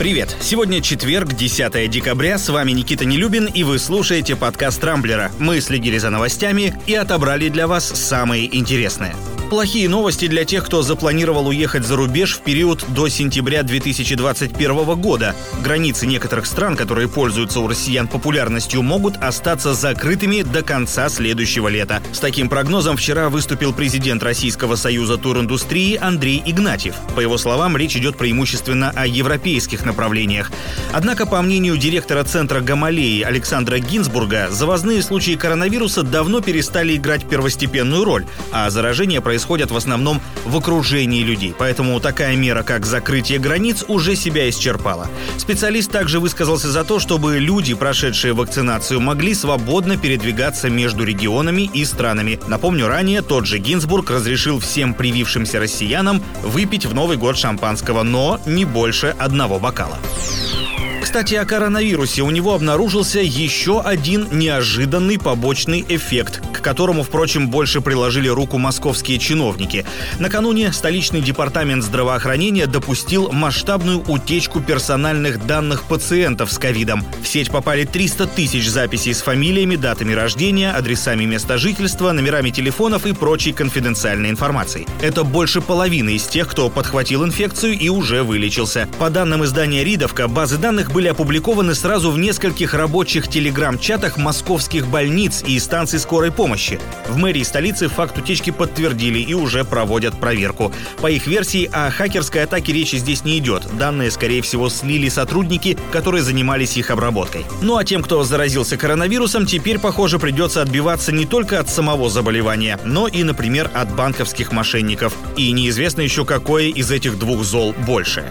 Привет! Сегодня четверг, 10 декабря. С вами Никита Нелюбин, и вы слушаете подкаст «Рамблера». Мы следили за новостями и отобрали для вас самые интересные. Плохие новости для тех, кто запланировал уехать за рубеж в период до сентября 2021 года. Границы некоторых стран, которые пользуются у россиян популярностью, могут остаться закрытыми до конца следующего лета. С таким прогнозом вчера выступил президент Российского союза туриндустрии Андрей Игнатьев. По его словам, речь идет преимущественно о европейских направлениях. Однако, по мнению директора центра Гамалеи Александра Гинзбурга, завозные случаи коронавируса давно перестали играть первостепенную роль, а заражение происходит происходят в основном в окружении людей. Поэтому такая мера, как закрытие границ, уже себя исчерпала. Специалист также высказался за то, чтобы люди, прошедшие вакцинацию, могли свободно передвигаться между регионами и странами. Напомню, ранее тот же Гинзбург разрешил всем привившимся россиянам выпить в Новый год шампанского, но не больше одного бокала. Кстати, о коронавирусе. У него обнаружился еще один неожиданный побочный эффект, к которому, впрочем, больше приложили руку московские чиновники. Накануне столичный департамент здравоохранения допустил масштабную утечку персональных данных пациентов с ковидом. В сеть попали 300 тысяч записей с фамилиями, датами рождения, адресами места жительства, номерами телефонов и прочей конфиденциальной информацией. Это больше половины из тех, кто подхватил инфекцию и уже вылечился. По данным издания «Ридовка», базы данных были опубликованы сразу в нескольких рабочих телеграм-чатах московских больниц и станций скорой помощи. В мэрии столицы факт утечки подтвердили и уже проводят проверку. По их версии, о хакерской атаке речи здесь не идет. Данные, скорее всего, слили сотрудники, которые занимались их обработкой. Ну а тем, кто заразился коронавирусом, теперь, похоже, придется отбиваться не только от самого заболевания, но и, например, от банковских мошенников. И неизвестно еще, какое из этих двух зол больше.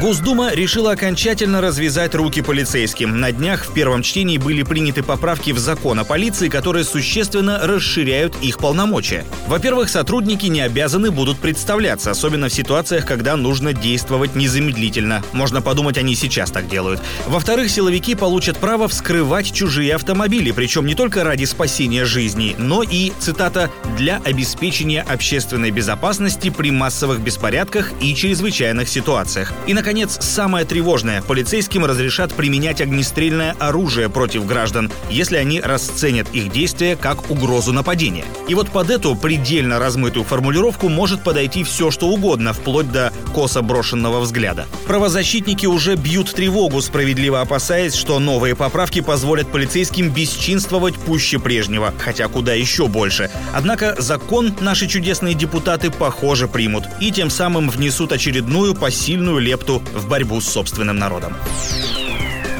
Госдума решила окончательно развязать руки полицейским. На днях в первом чтении были приняты поправки в закон о полиции, которые существенно расширяют их полномочия. Во-первых, сотрудники не обязаны будут представляться, особенно в ситуациях, когда нужно действовать незамедлительно. Можно подумать, они сейчас так делают. Во-вторых, силовики получат право вскрывать чужие автомобили, причем не только ради спасения жизни, но и, цитата, «для обеспечения общественной безопасности при массовых беспорядках и чрезвычайных ситуациях». И, наконец, самое тревожное. Полицейским разрешат применять огнестрельное оружие против граждан, если они расценят их действия как угрозу нападения. И вот под эту предельно размытую формулировку может подойти все, что угодно, вплоть до косо брошенного взгляда. Правозащитники уже бьют тревогу, справедливо опасаясь, что новые поправки позволят полицейским бесчинствовать пуще прежнего, хотя куда еще больше. Однако закон наши чудесные депутаты, похоже, примут и тем самым внесут очередную посильную лепту в борьбу с собственным народом.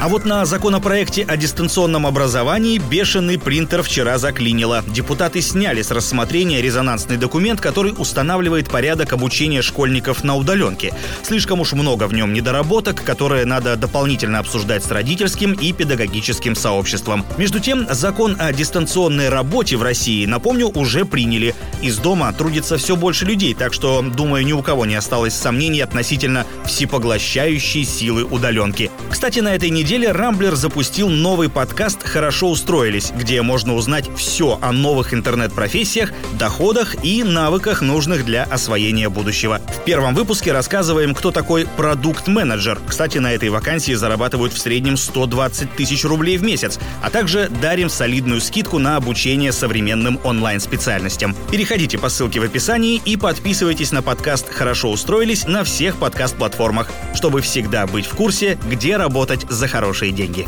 А вот на законопроекте о дистанционном образовании бешеный принтер вчера заклинило. Депутаты сняли с рассмотрения резонансный документ, который устанавливает порядок обучения школьников на удаленке. Слишком уж много в нем недоработок, которые надо дополнительно обсуждать с родительским и педагогическим сообществом. Между тем, закон о дистанционной работе в России, напомню, уже приняли. Из дома трудится все больше людей, так что, думаю, ни у кого не осталось сомнений относительно всепоглощающей силы удаленки. Кстати, на этой неделе неделе Рамблер запустил новый подкаст «Хорошо устроились», где можно узнать все о новых интернет-профессиях, доходах и навыках, нужных для освоения будущего. В первом выпуске рассказываем, кто такой продукт-менеджер. Кстати, на этой вакансии зарабатывают в среднем 120 тысяч рублей в месяц, а также дарим солидную скидку на обучение современным онлайн-специальностям. Переходите по ссылке в описании и подписывайтесь на подкаст «Хорошо устроились» на всех подкаст-платформах, чтобы всегда быть в курсе, где работать за хорошие деньги.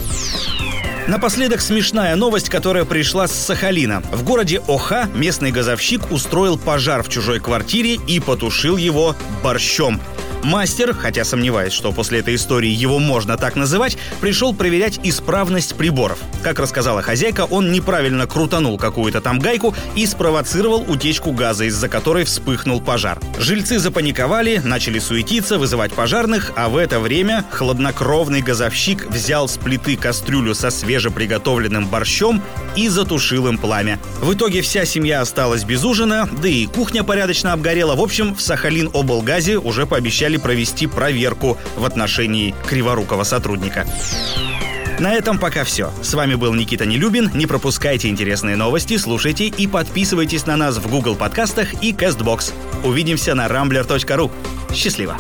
Напоследок смешная новость, которая пришла с Сахалина. В городе Оха местный газовщик устроил пожар в чужой квартире и потушил его борщом. Мастер, хотя сомневаюсь, что после этой истории его можно так называть, пришел проверять исправность приборов. Как рассказала хозяйка, он неправильно крутанул какую-то там гайку и спровоцировал утечку газа, из-за которой вспыхнул пожар. Жильцы запаниковали, начали суетиться, вызывать пожарных, а в это время хладнокровный газовщик взял с плиты кастрюлю со свежеприготовленным борщом и затушил им пламя. В итоге вся семья осталась без ужина, да и кухня порядочно обгорела. В общем, в Сахалин облгазе уже пообещали обещали провести проверку в отношении криворукого сотрудника. На этом пока все. С вами был Никита Нелюбин. Не пропускайте интересные новости, слушайте и подписывайтесь на нас в Google подкастах и CastBox. Увидимся на rambler.ru. Счастливо!